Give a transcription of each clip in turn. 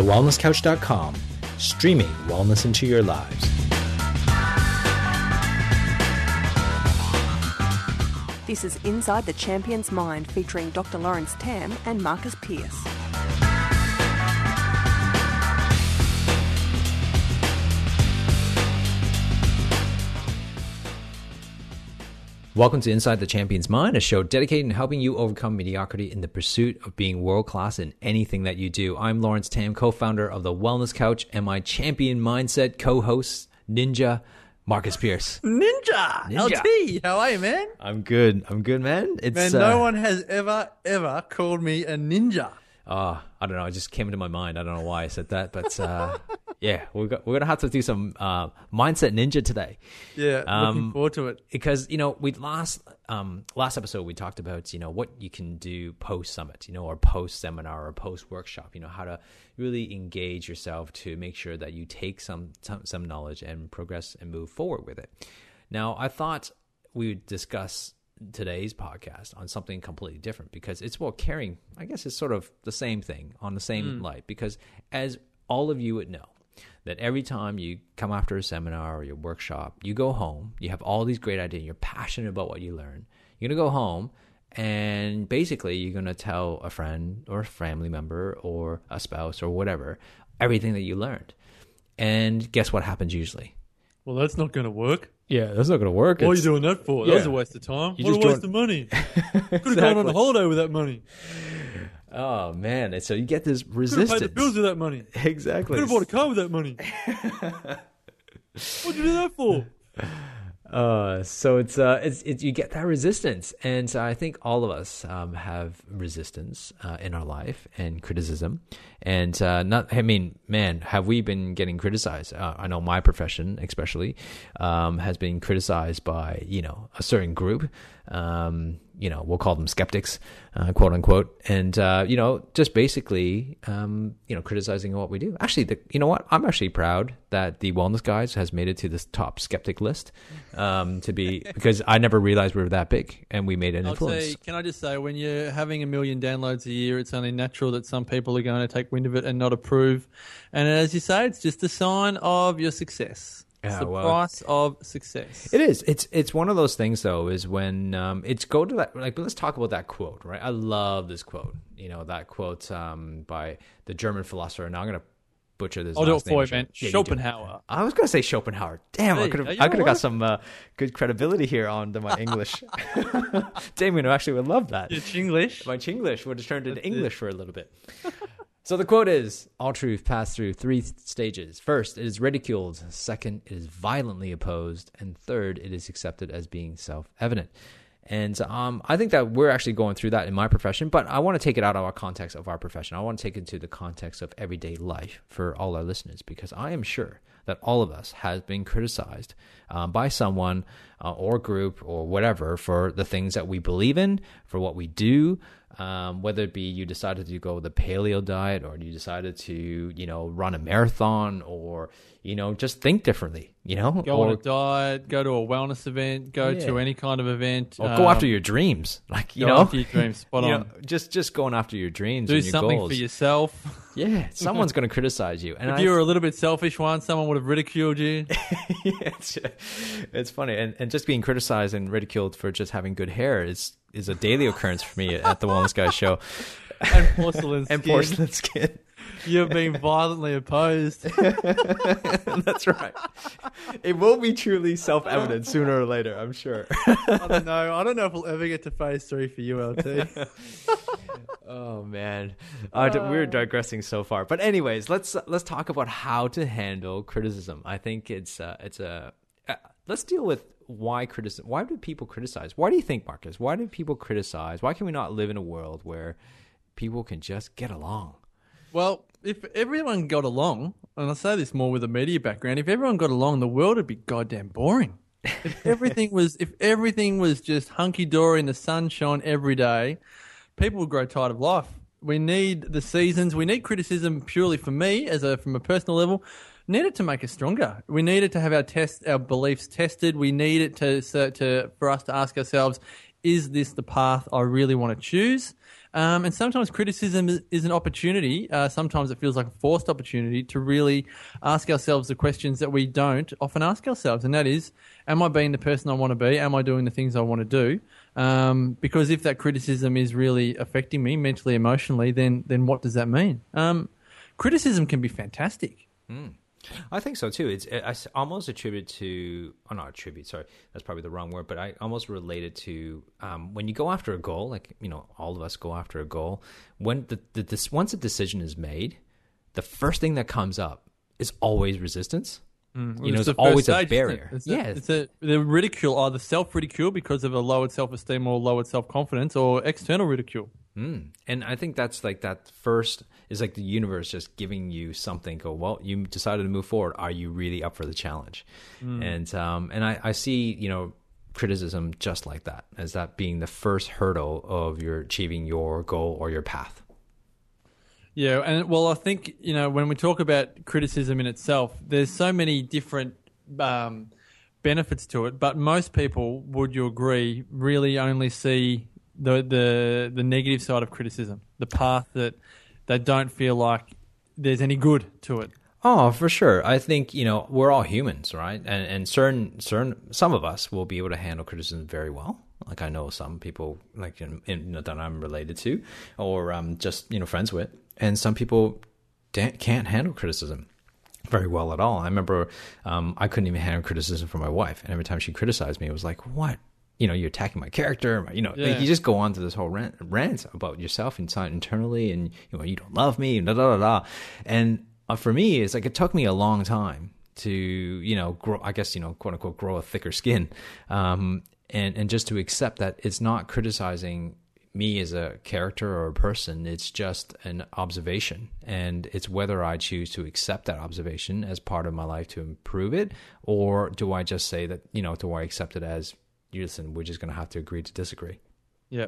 TheWellnessCouch.com, streaming wellness into your lives. This is Inside the Champion's Mind featuring Dr. Lawrence Tam and Marcus Pierce. Welcome to Inside the Champion's Mind, a show dedicated to helping you overcome mediocrity in the pursuit of being world class in anything that you do. I'm Lawrence Tam, co founder of The Wellness Couch, and my champion mindset co host, Ninja Marcus Pierce. Ninja, Ninja. LT, how are you, man? I'm good. I'm good, man. It's Man, uh, no one has ever, ever called me a ninja. Uh, I don't know. It just came into my mind. I don't know why I said that, but uh, yeah, we're go- we're gonna have to do some uh, mindset ninja today. Yeah, Um, looking forward to it. because you know we last um last episode we talked about you know what you can do post summit you know or post seminar or post workshop you know how to really engage yourself to make sure that you take some some, some knowledge and progress and move forward with it now i thought we would discuss today's podcast on something completely different because it's about caring i guess it's sort of the same thing on the same light because as all of you would know that every time you come after a seminar or your workshop, you go home, you have all these great ideas, you're passionate about what you learn. You're going to go home and basically you're going to tell a friend or a family member or a spouse or whatever everything that you learned. And guess what happens usually? Well, that's not going to work. Yeah, that's not going to work. What are you doing that for? Yeah. That was a waste of time. You what just a waste joined- of money. Could have gone on a holiday with that money. Oh man, and so you get this Could have resistance. paid the bills with that money. exactly. Could have bought a car with that money. What'd you do that for? Uh, so it's uh, it's it, you get that resistance, and so I think all of us um, have resistance uh, in our life and criticism, and uh, not. I mean, man, have we been getting criticized? Uh, I know my profession, especially, um, has been criticized by you know a certain group. Um, you know, we'll call them skeptics, uh, quote unquote, and uh, you know, just basically, um, you know, criticizing what we do. Actually, the, you know what? I'm actually proud that the Wellness Guys has made it to this top skeptic list um, to be because I never realized we were that big and we made an I'll influence. say, can I just say, when you're having a million downloads a year, it's only natural that some people are going to take wind of it and not approve. And as you say, it's just a sign of your success. It's Yeah, the well, price of success. It is. It's it's one of those things though. Is when um, it's go to that like. Let's talk about that quote, right? I love this quote. You know that quote um, by the German philosopher. Now I'm gonna butcher this. I'll do it last for name, man. Yeah. Schopenhauer. I was gonna say Schopenhauer. Damn, I could have. I could have got some uh, good credibility here on my English. Damian I actually would love that. It's English. My Chinglish would have turned into. English for a little bit. So the quote is All truth passed through three stages. First, it is ridiculed. Second, it is violently opposed. And third, it is accepted as being self evident. And um, I think that we're actually going through that in my profession, but I want to take it out of our context of our profession. I want to take it into the context of everyday life for all our listeners because I am sure that all of us has been criticized um, by someone uh, or group or whatever for the things that we believe in, for what we do, um, whether it be you decided to go the paleo diet or you decided to, you know, run a marathon or, you know, just think differently, you know, Go or, on a diet, go to a wellness event, go to any kind of event. or go um, after your dreams. Like, you go know, after your dreams. Spot on. know, just, just going after your dreams Do and your something goals. for yourself. Yeah. Someone's going to criticize you. And if I, you were a little bit selfish once, someone would have ridiculed you. it's, it's funny and, and just being criticized and ridiculed for just having good hair is is a daily occurrence for me at the wellness guy show and porcelain and skin. porcelain skin You're being violently opposed. that's right it will be truly self-evident sooner or later i'm sure I don't know. I don't know if we'll ever get to phase three for you, LT. oh man uh, d- we're digressing so far but anyways let's let's talk about how to handle criticism i think it's uh, it's a uh, let's deal with why criticism why do people criticize why do you think marcus why do people criticize why can we not live in a world where people can just get along Well, if everyone got along, and I say this more with a media background, if everyone got along, the world would be goddamn boring. If everything was, if everything was just hunky dory in the sun sunshine every day, people would grow tired of life. We need the seasons. We need criticism purely for me, as a from a personal level. Need it to make us stronger. We need it to have our test, our beliefs tested. We need it to to for us to ask ourselves: is this the path I really want to choose? Um, and sometimes criticism is, an opportunity. Uh, sometimes it feels like a forced opportunity to really ask ourselves the questions that we don't often ask ourselves, and that is, am I being the person I want to be? Am I doing the things I want to do? Um, because if that criticism is really affecting me mentally, emotionally, then then what does that mean? Um, criticism can be fantastic. I think so too. It's I almost attribute to, oh not attribute, sorry, that's probably the wrong word, but I almost relate it to um, when you go after a goal, like you know, all of us go after a goal. When the, the this once a decision is made, the first thing that comes up is always resistance. You know, It's it's the first always a stage, it? barrier. It's a- yeah, it's a, the ridicule, either self ridicule because of a lowered self esteem or lowered self confidence, or external ridicule. Mm. And I think that's like that first is like the universe just giving you something. Go well, you decided to move forward. Are you really up for the challenge? And um, and I, I see you know criticism just like that as that being the first hurdle of your achieving your goal or your path. Yeah, and well, I think you know when we talk about criticism in itself, there's so many different um, benefits to it, but most people, would you agree, really only see the the the negative side of criticism, the path that they don't feel like there's any good to it. Oh, for sure. I think you know we're all humans, right? And and certain certain some of us will be able to handle criticism very well. Like I know some people like in, in, that I'm related to, or um, just you know friends with, and some people can't handle criticism very well at all. I remember um, I couldn't even handle criticism from my wife, and every time she criticized me, it was like, "What? You know, you're attacking my character." You know, like, you just go on to this whole rant, rant about yourself inside internally, and you know, you don't love me, and da da da da. And uh, for me, it's like it took me a long time to you know grow. I guess you know, quote unquote, grow a thicker skin, um, and and just to accept that it's not criticizing me as a character or a person. It's just an observation, and it's whether I choose to accept that observation as part of my life to improve it, or do I just say that you know, do I accept it as, listen, we're just going to have to agree to disagree. Yeah.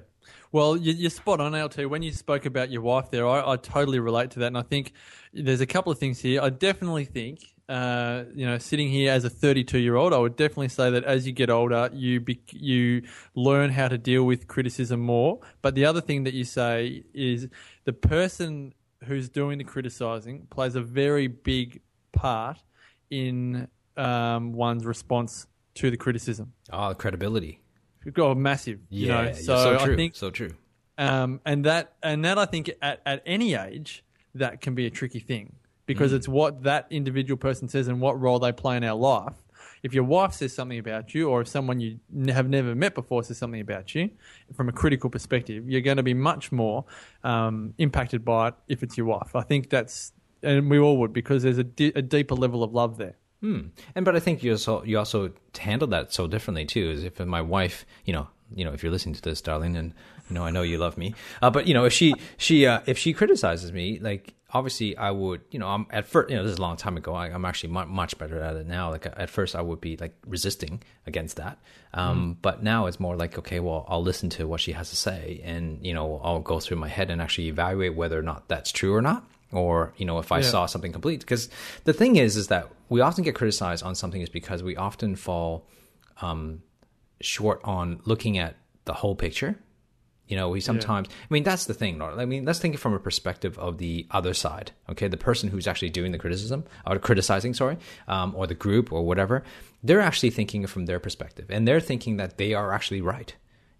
Well, you, you're spot on, LT. When you spoke about your wife there, I, I totally relate to that. And I think there's a couple of things here. I definitely think, uh, you know, sitting here as a 32 year old, I would definitely say that as you get older, you be, you learn how to deal with criticism more. But the other thing that you say is the person who's doing the criticizing plays a very big part in um, one's response to the criticism. Oh, credibility. Oh, massive. you Yeah, know, so, so true. I think so true. um, and that and that I think at, at any age that can be a tricky thing because it's what that individual person says and what role they play in our life. If your wife says something about you, or if someone you n- have never met before says something about you, from a critical perspective, you're going to be much more um, impacted by it if it's your wife. I think that's, and we all would because there's a, di- a deeper level of love there. Hmm. And but I think you also you also handle that so differently too. Is if my wife, you know, you know, if you're listening to this, darling, and you know, I know you love me, uh, but you know, if she she uh, if she criticizes me, like obviously I would, you know, I'm at first, you know, this is a long time ago. I, I'm actually mu- much better at it now. Like at first, I would be like resisting against that, um, but now it's more like okay, well, I'll listen to what she has to say, and you know, I'll go through my head and actually evaluate whether or not that's true or not or you know if i Yeah. saw something complete because the thing is is that we often get criticized on something is because we often fall um, short on looking at the whole picture you know we sometimes i mean that's the thing Laura. i mean let's think from a perspective of the other side okay the person who's actually doing the criticism or criticizing sorry um, or the group or whatever they're actually thinking from their perspective and they're thinking that they are actually right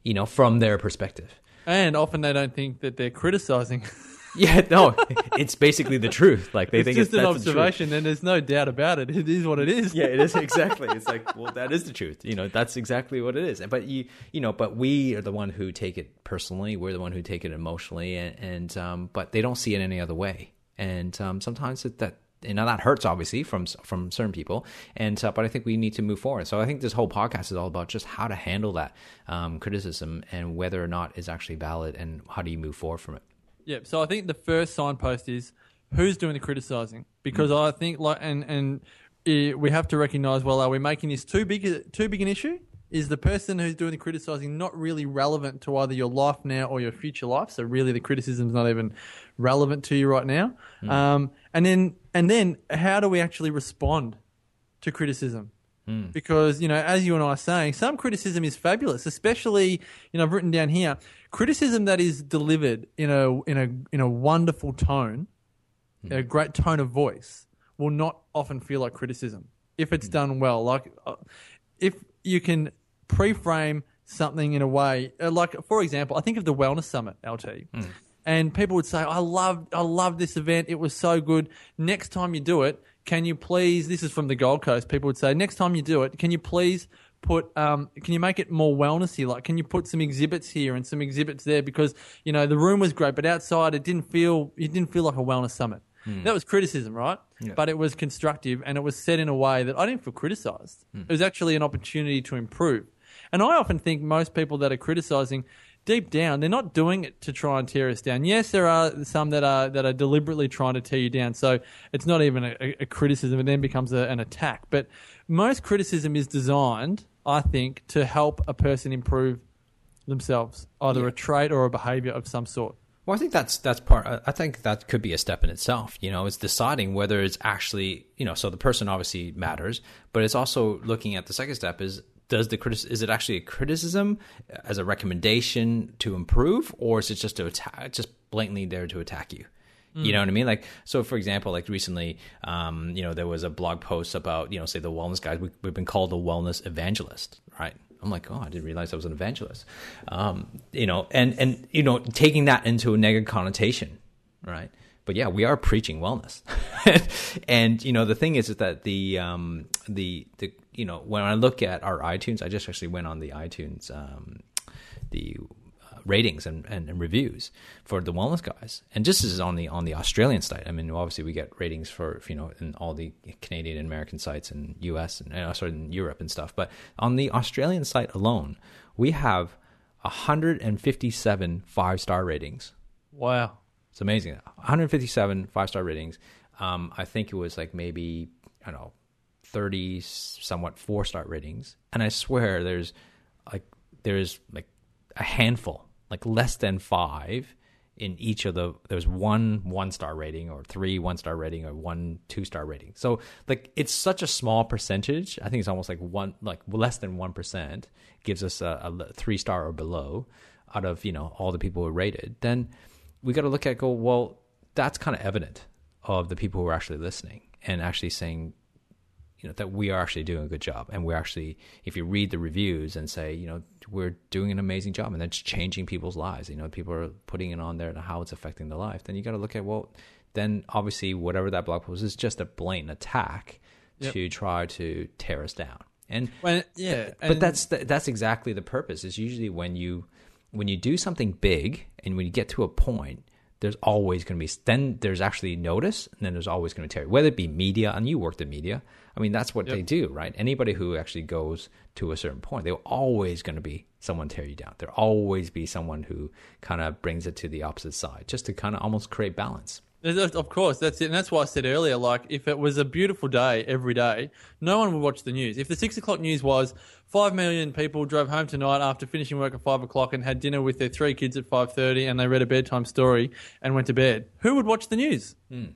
you know from their perspective And often they don't think that they're criticizing. yeah no it's basically the truth like they it's think just it's an that's the observation, and there's no doubt about it. It is what it is. yeah, it is exactly. It's like, well, that is the truth. You know, that's exactly what it is. But you, you know, but we are the one who take it personally. We're the one who take it emotionally, and, and um, but they don't see it any other way. And um, sometimes it, that you know that hurts obviously from from certain people. And uh, but I think we need to move forward. So I think this whole podcast is all about just how to handle that um, criticism and whether or not it's actually valid, and how do you move forward from it. Yeah, so I think the first signpost is who's doing the criticizing because I think like and and eh, we have to recognize well are we making this too big too big an issue? Is the person who's doing the criticizing not really relevant to either your life now or your future life? So really, the criticism's not even relevant to you right now. Um, and then and then how do we actually respond to criticism? Because, you know, as you and I are saying, some criticism is fabulous, especially, you know, I've written down here, criticism that is delivered in a in a in a wonderful tone, a great tone of voice, will not often feel like criticism if it's done well. Like uh, if you can pre-frame something in a way, uh, like for example, I think of the Wellness Summit, LT. And people would say, "I love, I love this event. It was so good. Next time you do it, can you please?" This is from the Gold Coast. People would say, "Next time you do it, can you please put, um, can you make it more wellnessy? Like, can you put some exhibits here and some exhibits there? Because you know the room was great, but outside it didn't feel, it didn't feel like a wellness summit. That was criticism, right? But it was constructive and it was said in a way that I didn't feel criticized. It was actually an opportunity to improve. And I often think most people that are criticizing, deep down, they're not doing it to try and tear us down. Yes, there are some that are that are deliberately trying to tear you down. So it's not even a, a criticism; it then becomes a, an attack. But most criticism is designed, I think, to help a person improve themselves, either a trait or a behavior of some sort. Well, I think that's that's part. I think that could be a step in itself. You know, it's deciding whether it's actually you know. So the person obviously matters, but it's also looking at the second step is does the critic is it actually a criticism as a recommendation to improve, or is it just to attack, just blatantly there to attack you? You know what I mean? Like, so for example, like recently, um, you know, there was a blog post about, you know, say the wellness guys. We, we've been called a wellness evangelist, right? I'm like, oh, I didn't realize I was an evangelist. Um, you know, and and you know, taking that into a negative connotation, right? But yeah, we are preaching wellness, and you know, the thing is, is that the um, the the you know, when I look at our iTunes, I just actually went on the iTunes um, the uh, ratings and, and, and reviews for the wellness guys, and just as on the on the Australian site. I mean, obviously we get ratings for you know in all the Canadian and American sites and U.S. and uh, sorry in Europe and stuff, but on the Australian site alone, we have 157 five star ratings. Wow. It's amazing. 157 five star ratings. Um, I think it was like maybe I don't know 30 somewhat four star ratings, and I swear there's like there's like a handful, like less than five in each of the. There's one one star rating, or three one star rating, or one two star rating. So like it's such a small percentage. I think it's almost like one like less than one percent gives us a, a three star or below out of you know all the people who rated. Then we got to look at go well that's kind of evident of the people who are actually listening and actually saying you know that we are actually doing a good job and we're actually if you read the reviews and say you know we're doing an amazing job and that's changing people's lives you know people are putting it on there and how it's affecting their life then you got to look at well then obviously whatever that blog post is just a blatant attack Yep. to try to tear us down and yeah, but and- that's the, that's exactly the purpose. Is usually when you when you do something big and when you get to a point, there's always going to be then there's actually notice and then there's always going to tear. You. Whether it be media and you worked in media, I mean that's what they do, right? Anybody who actually goes to a certain point, they're always going to be someone tear you down. There'll always be someone who kind of brings it to the opposite side, just to kind of almost create balance. Of course, that's it, and that's why I said earlier. Like, if it was a beautiful day every day, no one would watch the news. If the six o'clock news was five million people drove home tonight after finishing work at five o'clock and had dinner with their three kids at five thirty, and they read a bedtime story and went to bed, who would watch the news? Hmm.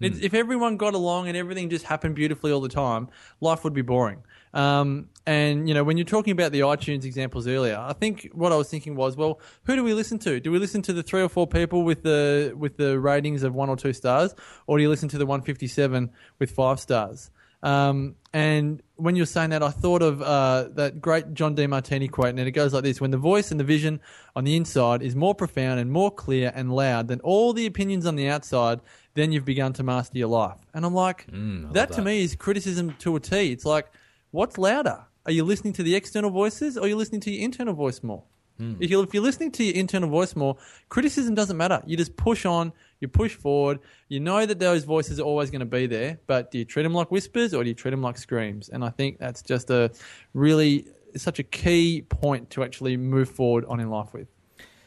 It's, hmm. if everyone got along and everything just happened beautifully all the time, life would be boring. Um, and you know, when you're talking about the iTunes examples earlier, I think what I was thinking was, well, who do we listen to? Do we listen to the three or four people with the with the ratings of one or two stars, or do you listen to the 157 with five stars? Um, and when you're saying that, I thought of uh, that great John Demartini quote, and it goes like this: "When the voice and the vision on the inside is more profound and more clear and loud than all the opinions on the outside, then you've begun to master your life." And I'm like, that to me is criticism to a T. It's like, what's louder? Are you listening to the external voices, or are you listening to your internal voice more? Hmm. If, you're, if you're listening to your internal voice more, criticism doesn't matter. You just push on, you push forward. You know that those voices are always going to be there, but do you treat them like whispers or do you treat them like screams? And I think that's just a really such a key point to actually move forward on in life with.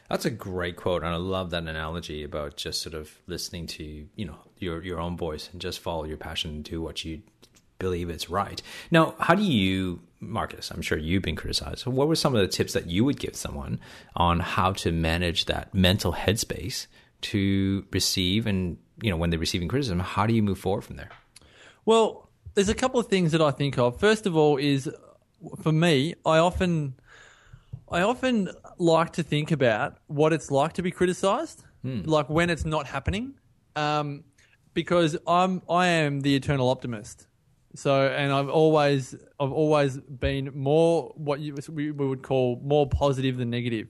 That's a great quote, and I love that analogy about just sort of listening to you know your your own voice and just follow your passion and do what you believe it's right. Now, how do you, Marcus? I'm sure you've been criticized. What were some of the tips that you would give someone on how to manage that mental headspace to receive and you know when they're receiving criticism? How do you move forward from there? Well, there's a couple of things that I think of. First of all, is for me, I often, I often like to think about what it's like to be criticised, like when it's not happening, um, because I'm I am the eternal optimist. So, and I've always I've always been more what you, we we would call more positive than negative.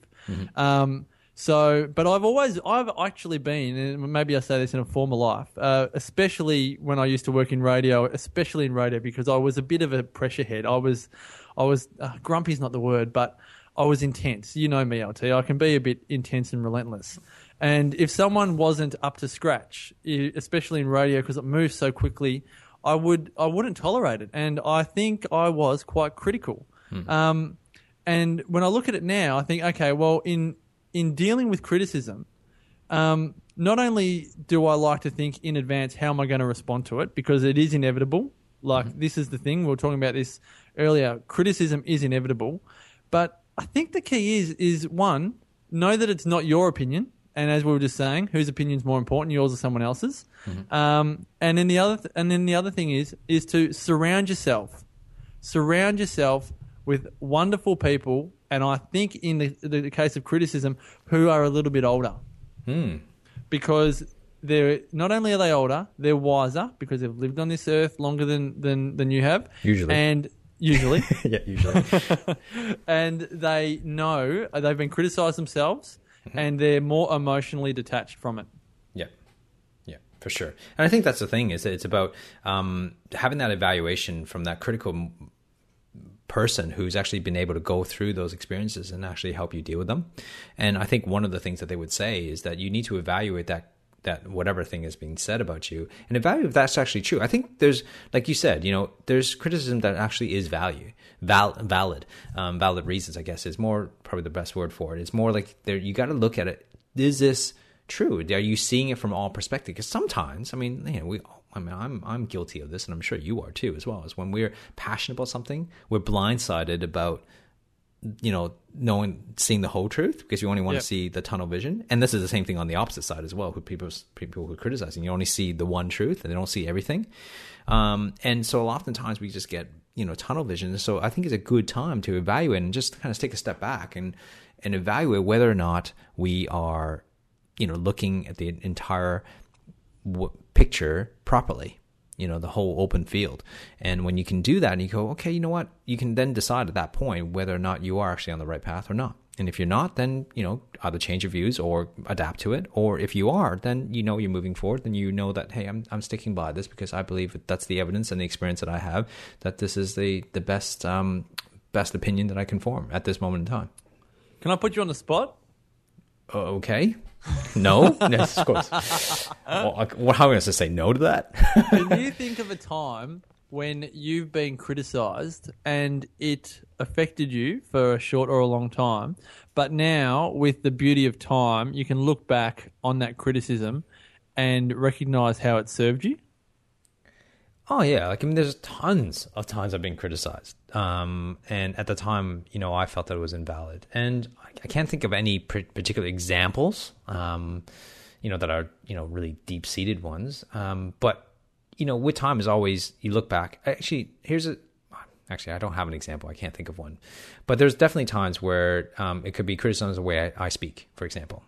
Um, so, but I've always I've actually been, and maybe I say this in a former life, uh, especially when I used to work in radio, especially in radio because I was a bit of a pressure head. I was, I was uh, grumpy's not the word, but I was intense. You know me, LT. I can be a bit intense and relentless. And if someone wasn't up to scratch, especially in radio because it moves so quickly, I would I wouldn't tolerate it. And I think I was quite critical. Um, and when I look at it now, I think, okay, well, in in dealing with criticism, um, not only do I like to think in advance how am I going to respond to it because it is inevitable. Like this is the thing we were talking about this earlier. Criticism is inevitable, but I think the key is is one know that it's not your opinion, and as we were just saying, whose opinion is more important, yours or someone else's. Um, and then the other th- and then the other thing is is to surround yourself surround yourself with wonderful people, and I think in the, the, case of criticism, who are a little bit older, Hmm. because they're not only are they older, they're wiser because they've lived on this earth longer than than, than you have, Usually. and usually, yeah, usually. and they know they've been criticised themselves, and they're more emotionally detached from it. Yeah, yeah, for sure. And I think that's the thing is it's about um, having that evaluation from that critical person who's actually been able to go through those experiences and actually help you deal with them. And I think one of the things that they would say is that you need to evaluate that that whatever thing is being said about you and evaluate if that's actually true. I think there's, like you said, you know, there's criticism that actually is value, val- valid, um, valid reasons. I guess is more probably the best word for it. It's more like there you got to look at it. Is this true? Are you seeing it from all perspectives? Because sometimes, I mean, you know, we. I mean, I'm I'm guilty of this, and I'm sure you are too, as well. Is when we're passionate about something, we're blindsided about you know knowing seeing the whole truth because you only want Yep. to see the tunnel vision. And this is the same thing on the opposite side as well who people people who are criticizing. You only see the one truth and they don't see everything. Um, and so oftentimes we just get you know tunnel vision. So i think it's a good time to evaluate and just kind of take a step back and and evaluate whether or not we are you know looking at the entire w- picture properly you know the whole open field. And when you can do that and you go okay you know what? You can then decide at that point whether or not you are actually on the right path or not. And if you're not then you know either change your views or adapt to it. Or if you are then you know you're moving forward. Then you know that hey i'm, I'm sticking by this because i believe that that's the evidence and the experience that i have that this is the the best um best opinion that i can form at this moment in time. Can I put you on the spot? uh, okay no? Yes of course. Well, I- well, how am i supposed to say no to that? Can you think of a time when you've been criticised and it affected you for a short or a long time, but now with the beauty of time, you can look back on that criticism and recognise how it served you? Oh yeah, like I mean, there's tons of times I've been criticized, um, and at the time, you know, I felt that it was invalid, and I, I can't think of any particular examples, um, you know, that are you know really deep seated ones. Um, but you know, with time is always you look back. Actually, here's a actually I don't have an example. I can't think of one, but there's definitely times where um, it could be criticized the way I, I speak, for example.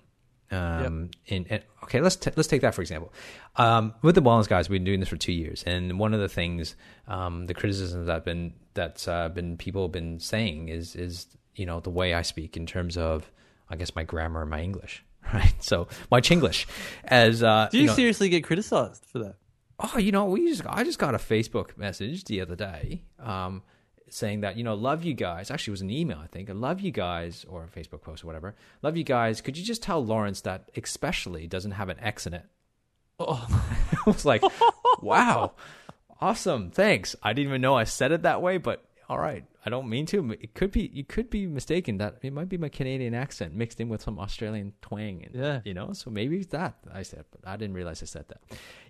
Um, and, and okay, let's t- let's take that for example. Um, with the wellness guys, we've been doing this for two years, and one of the things, um, the criticisms that been that's uh, been people have been saying is is you know the way I speak in terms of I guess my grammar and my English, right? So my Chinglish, as uh, Do you, know- seriously get criticised for that? oh, you know, we just I just got a Facebook message the other day um, saying that you know, love you guys. Actually, it was an email, I think. I love you guys, or a Facebook post or whatever. Love you guys. Could you just tell Lawrence that especially doesn't have an X in it? Oh, I was like, wow, awesome, thanks. I didn't even know I said it that way, but all right. I don't mean to. It could be. You could be mistaken that it might be my Canadian accent mixed in with some Australian twang. And, Yeah. You know, so maybe it's that I said, but I didn't realize I said that.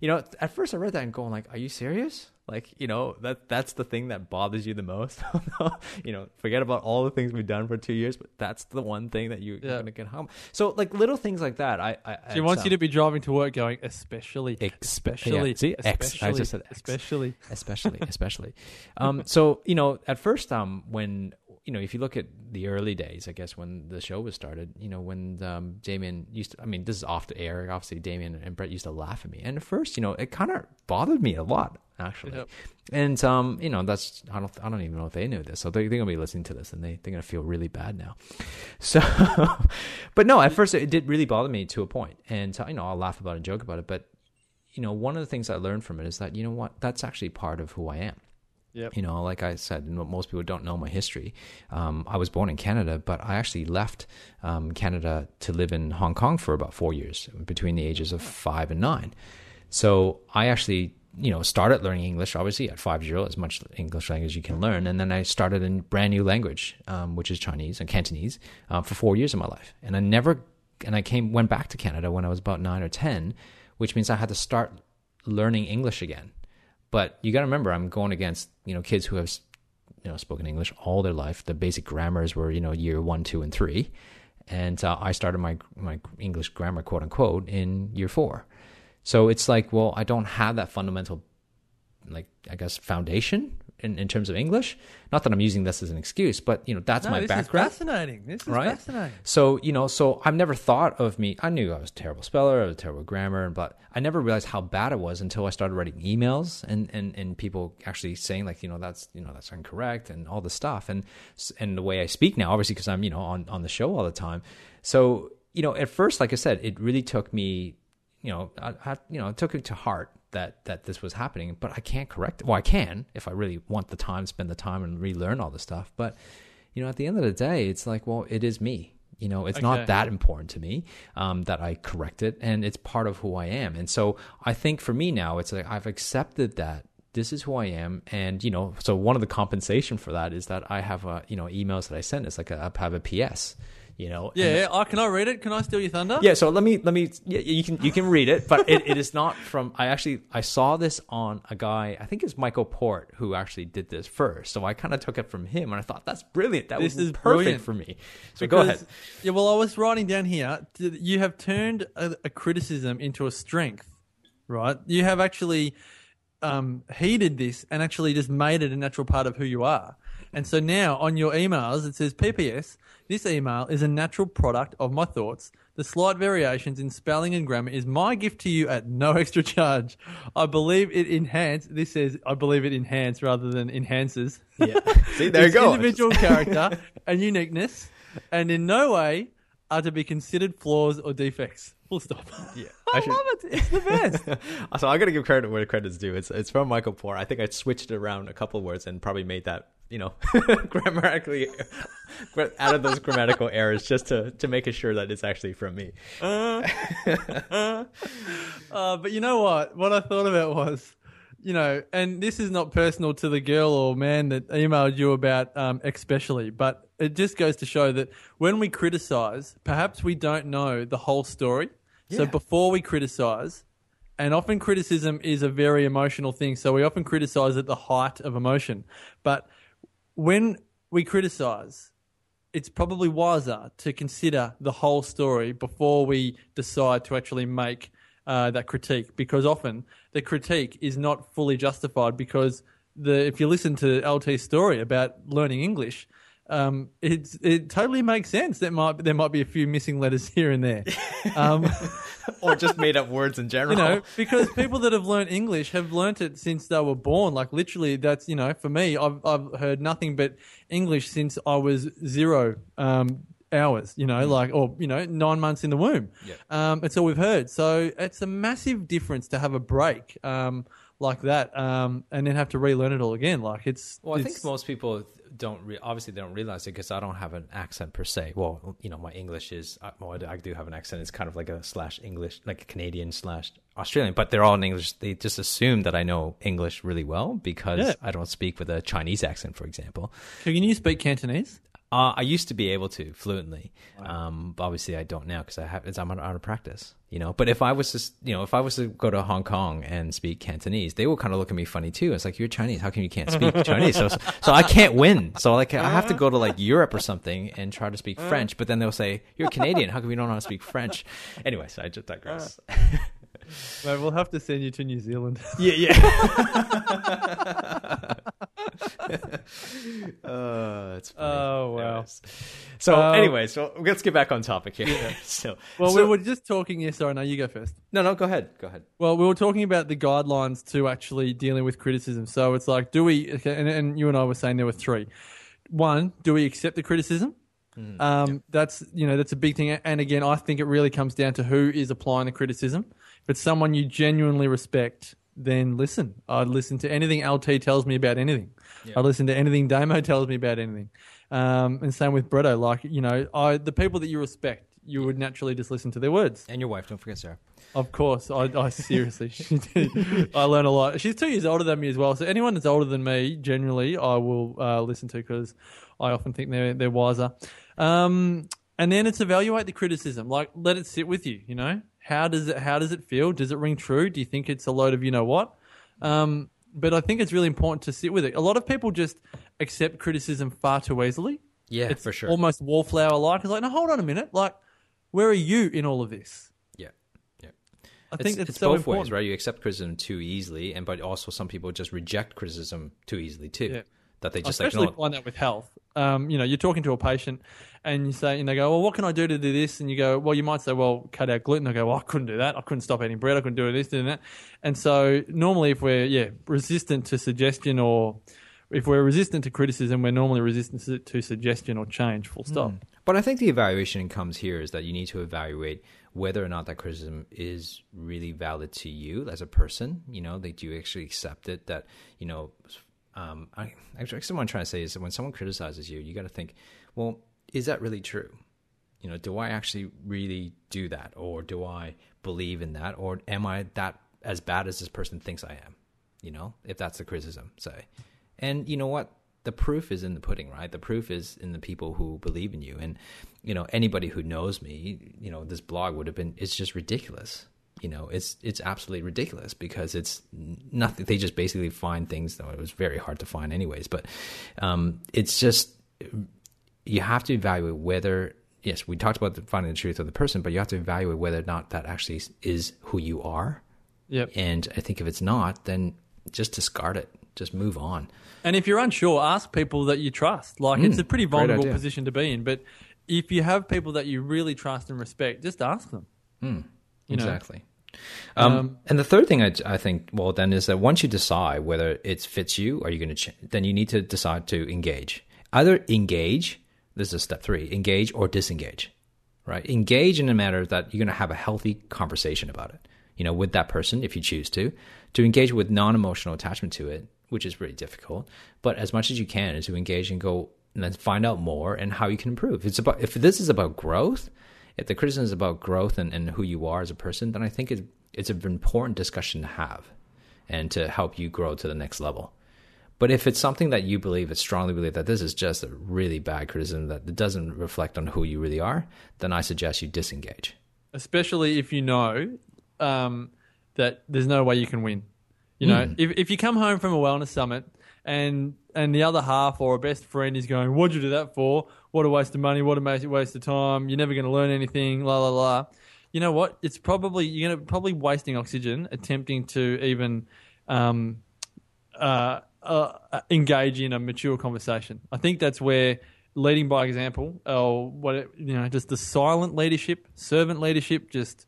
You know, at first I read that and going like, "Are you serious?" Like, you know, that that's the thing that bothers you the most. you know, forget about all the things we've done for two years, but that's the one thing that you, Yeah. you're gonna get home. So, like little things like that. I, I She wants you to be driving to work going, especially, especially, yeah, see, especially, I just said X. especially. especially especially um so you know at first um when you know if you look at the early days i guess when the show was started you know when um damian used to i mean this is off the air obviously damian and brett used to laugh at me. And at first you know it kind of bothered me a lot actually. Yep. and um you know that's i don't i don't even know if they knew this. So they, they're gonna be listening to this and they, they're gonna feel really bad now. So but no at first it did really bother me to a point. And you know i'll laugh about it and joke about it. But you know, one of the things I learned from it is that, you know what, that's actually part of who I am. Yep. You know, like I said, most people don't know my history. Um, I was born in Canada, but I actually left um, Canada to live in Hong Kong for about four years, between the ages of five and nine. So I actually, you know, started learning English, obviously at five years old, as much English language as you can learn, and then I started a brand new language, um, which is Chinese and Cantonese, uh, for four years of my life, and I never, and I came went back to Canada when I was about nine or ten, which means I had to start learning English again. But you got to remember, I'm going against you know kids who have you know spoken English all their life. The basic grammars were you know year one, two, and three, and uh, I started my my English grammar quote unquote in year four. So it's like, well, I don't have that fundamental, like I guess, foundation in, in terms of English. Not that I'm using this as an excuse, but you know that's No, my this background. is fascinating. This is Right? fascinating. So, you know, so I've never thought of me. I knew I was a terrible speller, I was a terrible grammar, but I never realized how bad it was until I started writing emails and, and, and people actually saying like, you know, that's, you know, that's incorrect and all this stuff. And, and the way I speak now, obviously, because I'm, you know, on, on the show all the time. So, you know, at first, like I said, it really took me, you know, I, I you know, it took it to heart that, that this was happening, but I can't correct it. Well, I can if I really want the time, spend the time and relearn all this stuff. But, you know, at the end of the day, it's like, well, it is me. You know, it's Okay. not that important to me um, that I correct it, and it's part of who I am. And so I think for me now, it's like I've accepted that this is who I am, and you know, so one of the compensation for that is that I have a you know emails that I send. It's like a, I have a PS. You know, and Yeah, oh, can I read it? Can I steal your thunder? yeah, so let me let me yeah, you can you can read it, but it, it is not from I actually I saw this on a guy, I think it's Michael Port who actually did this first. So I kind of took it from him and I thought that's brilliant. That This was is perfect brilliant. for me. So go ahead. Yeah, well, I was writing down here. You have turned a, a criticism into a strength, right? You have actually um, heeded this and actually just made it a natural part of who you are. And so now on your emails, it says PPS. This email is a natural product of my thoughts. The slight variations in spelling and grammar is my gift to you at no extra charge. I believe it enhance. This says I believe it enhance rather than enhances. Yeah. See, there you go. Individual character and uniqueness, and in no way are to be considered flaws or defects. Full stop. Yeah, I, I should- love it. It's the best. so I got to give credit where credit's due. It's it's from Michael Port. I think I switched around a couple of words and probably made that you know grammatically out of those grammatical errors just to to make sure that it's actually from me. uh, but you know what? What I thought about was, you know, and this is not personal to the girl or man that emailed you about, um, especially, but it just goes to show that when we criticize, perhaps we don't know the whole story. So before we criticize, and often criticism is a very emotional thing, so we often criticize at the height of emotion. But when we criticize, it's probably wiser to consider the whole story before we decide to actually make uh, that critique because often the critique is not fully justified because the if you listen to LT's story about learning English, um, it's, it totally makes sense. That might there might be a few missing letters here and there. Um, or just made up words in general. you know, because people that have learned English have learnt it since they were born. Like literally, that's you know, for me, I've I've heard nothing but English since I was zero um, hours. You know, like or you know, nine months in the womb. Yeah. Um, it's all we've heard. So it's a massive difference to have a break. Um, like that, um, and then have to relearn it all again. Like it's Well, I it's- think most people don't re- obviously they don't realize it because I don't have an accent per se. Well, you know, my English is well, I do have an accent. It's kind of like a slash English, like a Canadian slash Australian, but they're all in English. They just assume that I know English really well because Yeah. I don't speak with a Chinese accent, for example. So can you speak Cantonese? Uh, I used to be able to fluently, um, but obviously I don't now because I have I'm out of practice. You know, but if I was to, you know, if I was to go to Hong Kong and speak Cantonese, they will kind of look at me funny too. It's like you're Chinese, how come you can't speak Chinese? So, so I can't win. So like I have to go to like Europe or something and try to speak French. But then they'll say you're Canadian, how come you don't know how to speak French? Anyways, I just digress. Mate, we'll have to send you to New Zealand. Yeah, yeah. uh, it's funny. Oh, wow. Anyways. So, Um, anyway, so let's get back on topic here. so, Well, so- we were just talking. Yeah, sorry, no, you go first. no, no, go ahead, go ahead. Well, we were talking about the guidelines to actually dealing with criticism. So it's like, do we? Okay, and, and you and I were saying there were three. One, do we accept the criticism? um, That's you know that's a big thing. And again, I think it really comes down to who is applying the criticism. If it's someone you genuinely respect, then listen. I'd listen to anything LT tells me about anything. I'd listen to anything Damo tells me about anything. Um, and same with Bretto. Like you know, I the people that you respect, you would naturally just listen to their words. And your wife, don't forget Sarah. Of course, I, I seriously. I learn a lot. She's two years older than me as well, so anyone that's older than me, generally, I will uh, listen to because I often think they're they're wiser. Um, and then it's evaluate the criticism, like let it sit with you. You know, how does it how does it feel? Does it ring true? Do you think it's a load of you know what? Um, but I think it's really important to sit with it. A lot of people just accept criticism far too easily. Yeah, it's for sure. almost wallflower like. It's like, no, hold on a minute. Like, where are you in all of this? yeah, yeah. I think it's, it's so both important. ways, right? You accept criticism too easily, and but also some people just reject criticism too easily too. Yeah. That they I just especially no, find that with health. Um, you know, you're talking to a patient, and you say, and they go, "Well, what can I do to do this?" And you go, "Well, you might say, well, cut out gluten." They go, "Well, I couldn't do that. I couldn't stop eating bread. I couldn't do this, doing that." And so, normally, if we're yeah resistant to suggestion or if we're resistant to criticism, we're normally resistant to- to suggestion or change. Full stop. But I think the evaluation comes here is that you need to evaluate whether or not that criticism is really valid to you as a person. You know, that you actually accept it. That you know, um, I actually what I'm trying to say is that when someone criticizes you, you got to think, well, is that really true? You know, do I actually really do that, or do I believe in that, or am I that as bad as this person thinks I am? You know, if that's the criticism, say. And you know what? The proof is in the pudding, right? The proof is in the people who believe in you. And, you know, anybody who knows me, you know, this blog would have been, it's just ridiculous. You know, it's, it's absolutely ridiculous because it's nothing. They just basically find things, though it was very hard to find anyways. But, um, it's just, you have to evaluate whether, yes, we talked about the, finding the truth of the person, but you have to evaluate whether or not that actually is who you are. Yep. And I think if it's not, then just discard it. Just move on. And if you're unsure, ask people that you trust. Like it's a pretty vulnerable position to be in. But if you have people that you really trust and respect, just ask them. You know. exactly. Um, and the third thing I, I think, well, then is that once you decide whether it fits you, are you going to change? Then you need to decide to engage. Either engage. This is step three: engage or disengage. Right? Engage in a matter that you're going to have a healthy conversation about it. You know, with that person if you choose to. To engage with non-emotional attachment to it, which is really difficult. But as much as you can, is to engage and go and then find out more and how you can improve. It's about if this is about growth, if the criticism is about growth and, and who you are as a person, then I think it's it's an important discussion to have and to help you grow to the next level. But if it's something that you believe, it's strongly believe that this is just a really bad criticism that doesn't reflect on who you really are, then I suggest you disengage. especially if you know um, that there's no way you can win. You know, if if you come home from a wellness summit and and the other half or a best friend is going, "What'd you do that for? What a waste of money! What a waste of time! You're never going to learn anything." La la la. You know what? It's probably you're going to probably wasting oxygen attempting to even um, uh, uh, engage in a mature conversation. I think that's where leading by example, or what it- you know, just the silent leadership, servant leadership, just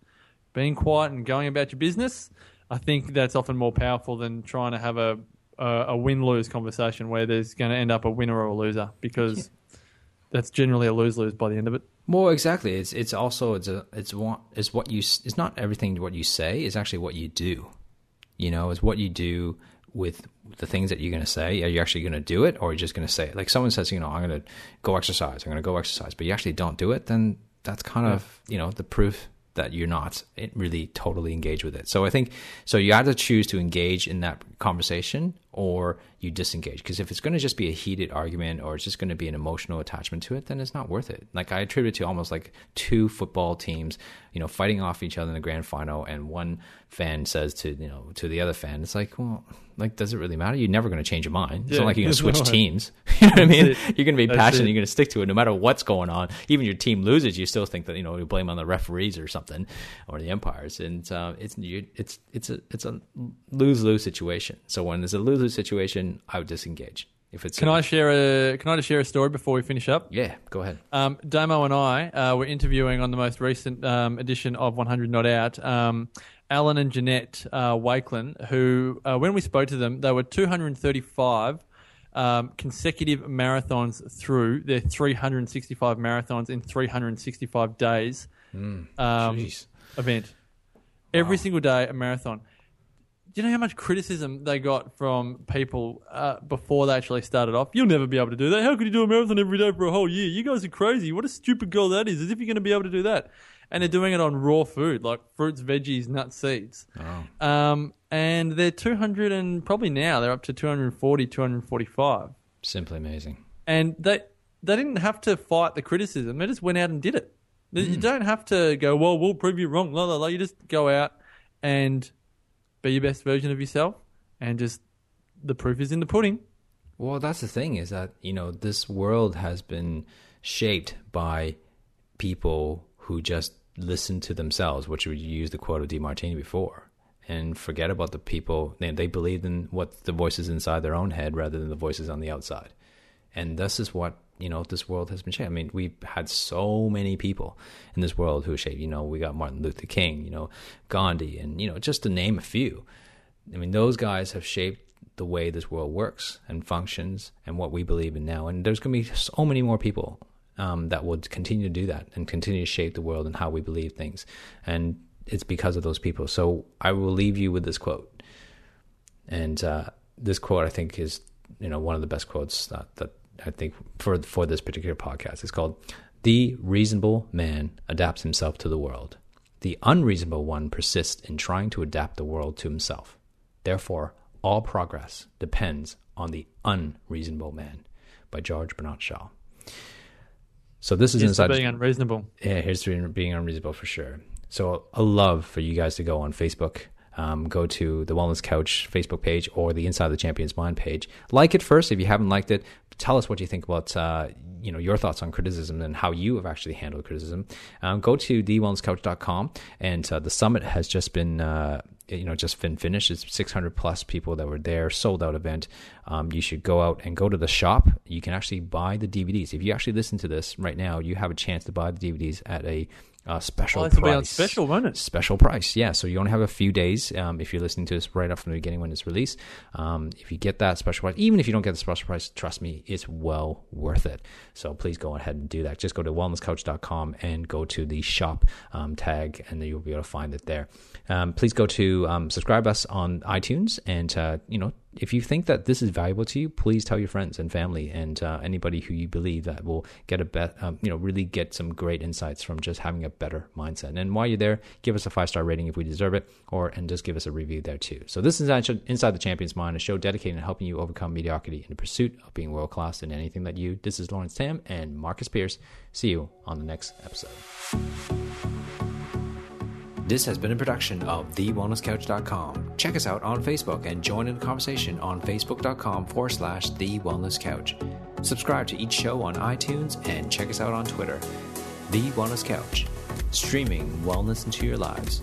being quiet and going about your business. I think that's often more powerful than trying to have a a, a win lose conversation where there's going to end up a winner or a loser because that's generally a lose lose by the end of it. Well, exactly. It's it's also it's a it's what it's what you s- it's not everything what you say. It's actually what you do. You know, it's what you do with the things that you're going to say. Are you actually going to do it, or are you just going to say it? Like someone says, you know, I'm going to go exercise. I'm going to go exercise, but you actually don't do it. Then that's kind of you know the proof that you're not really totally engaged with it. So I think so. You either choose to engage in that conversation, or you disengage. Because if it's going to just be a heated argument or it's just going to be an emotional attachment to it, then it's not worth it. Like I attribute it to almost like two football teams, you know, fighting off each other in the grand final, and one fan says to you know to the other fan, it's like, well, like does it really matter? You're never going to change your mind. It's Yeah, not like you're going to switch teams. you know what I mean? it. You're going to be That's passionate. it. You're going to stick to it no matter what's going on. Even your team loses, you still think that you know you blame on the referees or something or the umpires, and uh, it's you, it's it's a it's a lose lose situation. So when there's a lose lose situation, I would disengage. If it's Can I share a Can I just share a story before we finish up? Yeah, go ahead. Um, Damo and I uh, were interviewing on the most recent um, edition of 100 Not Out. Um, Alan and Janette uh, Wakelin, who, uh, when we spoke to them, they were 235 um, consecutive marathons through their 365 marathons in 365 days um, Jeez. event. Every single day, a marathon. Do you know how much criticism they got from people uh, before they actually started off? You'll never be able to do that. How could you do a marathon every day for a whole year? You guys are crazy. What a stupid goal that is. As if you're going to be able to do that. And they're doing it on raw food, like fruits, veggies, nuts, seeds. Oh. Um, and they're 200 and probably now they're up to 240, 245. Simply amazing. And they they didn't have to fight the criticism. They just went out and did it. You don't have to go, well, we'll prove you wrong, la la la. You just go out and be your best version of yourself and just the proof is in the pudding. Well, that's the thing is that, you know, this world has been shaped by people who just listen to themselves, which we used the quote of Demartini before, and forget about the people. They, they believe in what the voices inside their own head rather than the voices on the outside. And this is what, you know, this world has been shaped. I mean, we've had so many people in this world who shaped, you know, we got Martin Luther King, you know, Gandhi, and, you know, just to name a few. I mean, those guys have shaped the way this world works and functions and what we believe in now. And there's going to be so many more people um, that will continue to do that and continue to shape the world and how we believe things. And it's because of those people. So I will leave you with this quote. And uh, this quote, I think, is you know one of the best quotes that, that I think for for this particular podcast. It's called "The reasonable man adapts himself to the world. The unreasonable one persists in trying to adapt the world to himself. Therefore, all progress depends on the unreasonable man." By George Bernard Shaw. So this is inside being unreasonable. yeah, here's to being unreasonable for sure. So a love for you guys to go on Facebook. Um, go to the Wellness Couch Facebook page or the Inside the Champions Mind page. Like it first if you haven't liked it. Tell us what you think about uh, you know your thoughts on criticism and how you have actually handled criticism. Um, go to thewellnesscouch.com and uh, the summit has just been uh, you know just been finished. It's 600 plus people that were there, sold out event. Um, you should go out and go to the shop. You can actually buy the DVDs. If you actually listen to this right now, you have a chance to buy the DVDs at a uh, special Oh, price. on special, won't it? Special price, yeah. So you only have a few days um, if you're listening to this right up from the beginning when it's released. Um, if you get that special price, even if you don't get the special price, trust me, it's well worth it. So please go ahead and do that. Just go to wellnesscouch.com and go to the shop um, tag, and then you'll be able to find it there. Um, please go to um, subscribe us on iTunes, and uh, you know if you think that this is valuable to you, please tell your friends and family and uh, anybody who you believe that will get a bet, um, you know, really get some great insights from just having a better mindset. And while you're there, give us a five star rating if we deserve it, or and just give us a review there too. So this is Inside the Champions Mind, a show dedicated to helping you overcome mediocrity in the pursuit of being world class in anything that you. This is Lawrence Tam and Marcus Pierce. See you on the next episode. This has been a production of TheWellnessCouch.com. Check us out on Facebook and join in the conversation on Facebook.com forward slash The Wellness Couch. Subscribe to each show on iTunes and check us out on Twitter. The Wellness Couch, streaming wellness into your lives.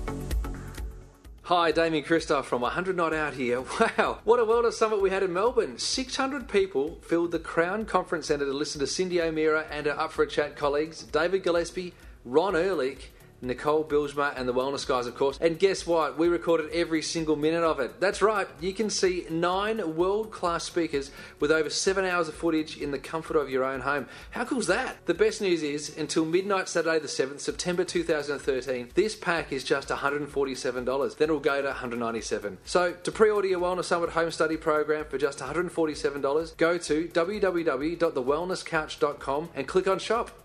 Hi, Damian Kristof from 100 Not Out here. Wow, what a wellness summit we had in Melbourne. 600 people filled the Crown Conference Centre to listen to Cindy O'Meara and her Up for a Chat colleagues, David Gillespie, Ron Ehrlich, Nicole Bijlsma, and the Wellness Guys, of course. And guess what? We recorded every single minute of it. That's right, you can see nine world class speakers with over seven hours of footage in the comfort of your own home. How cool's that? The best news is, until midnight Saturday the 7th, September 2013, this pack is just $147. Then it'll go to 197. So, to pre order your Wellness Summit home study program for just $147, go to www.thewellnesscouch.com and click on shop.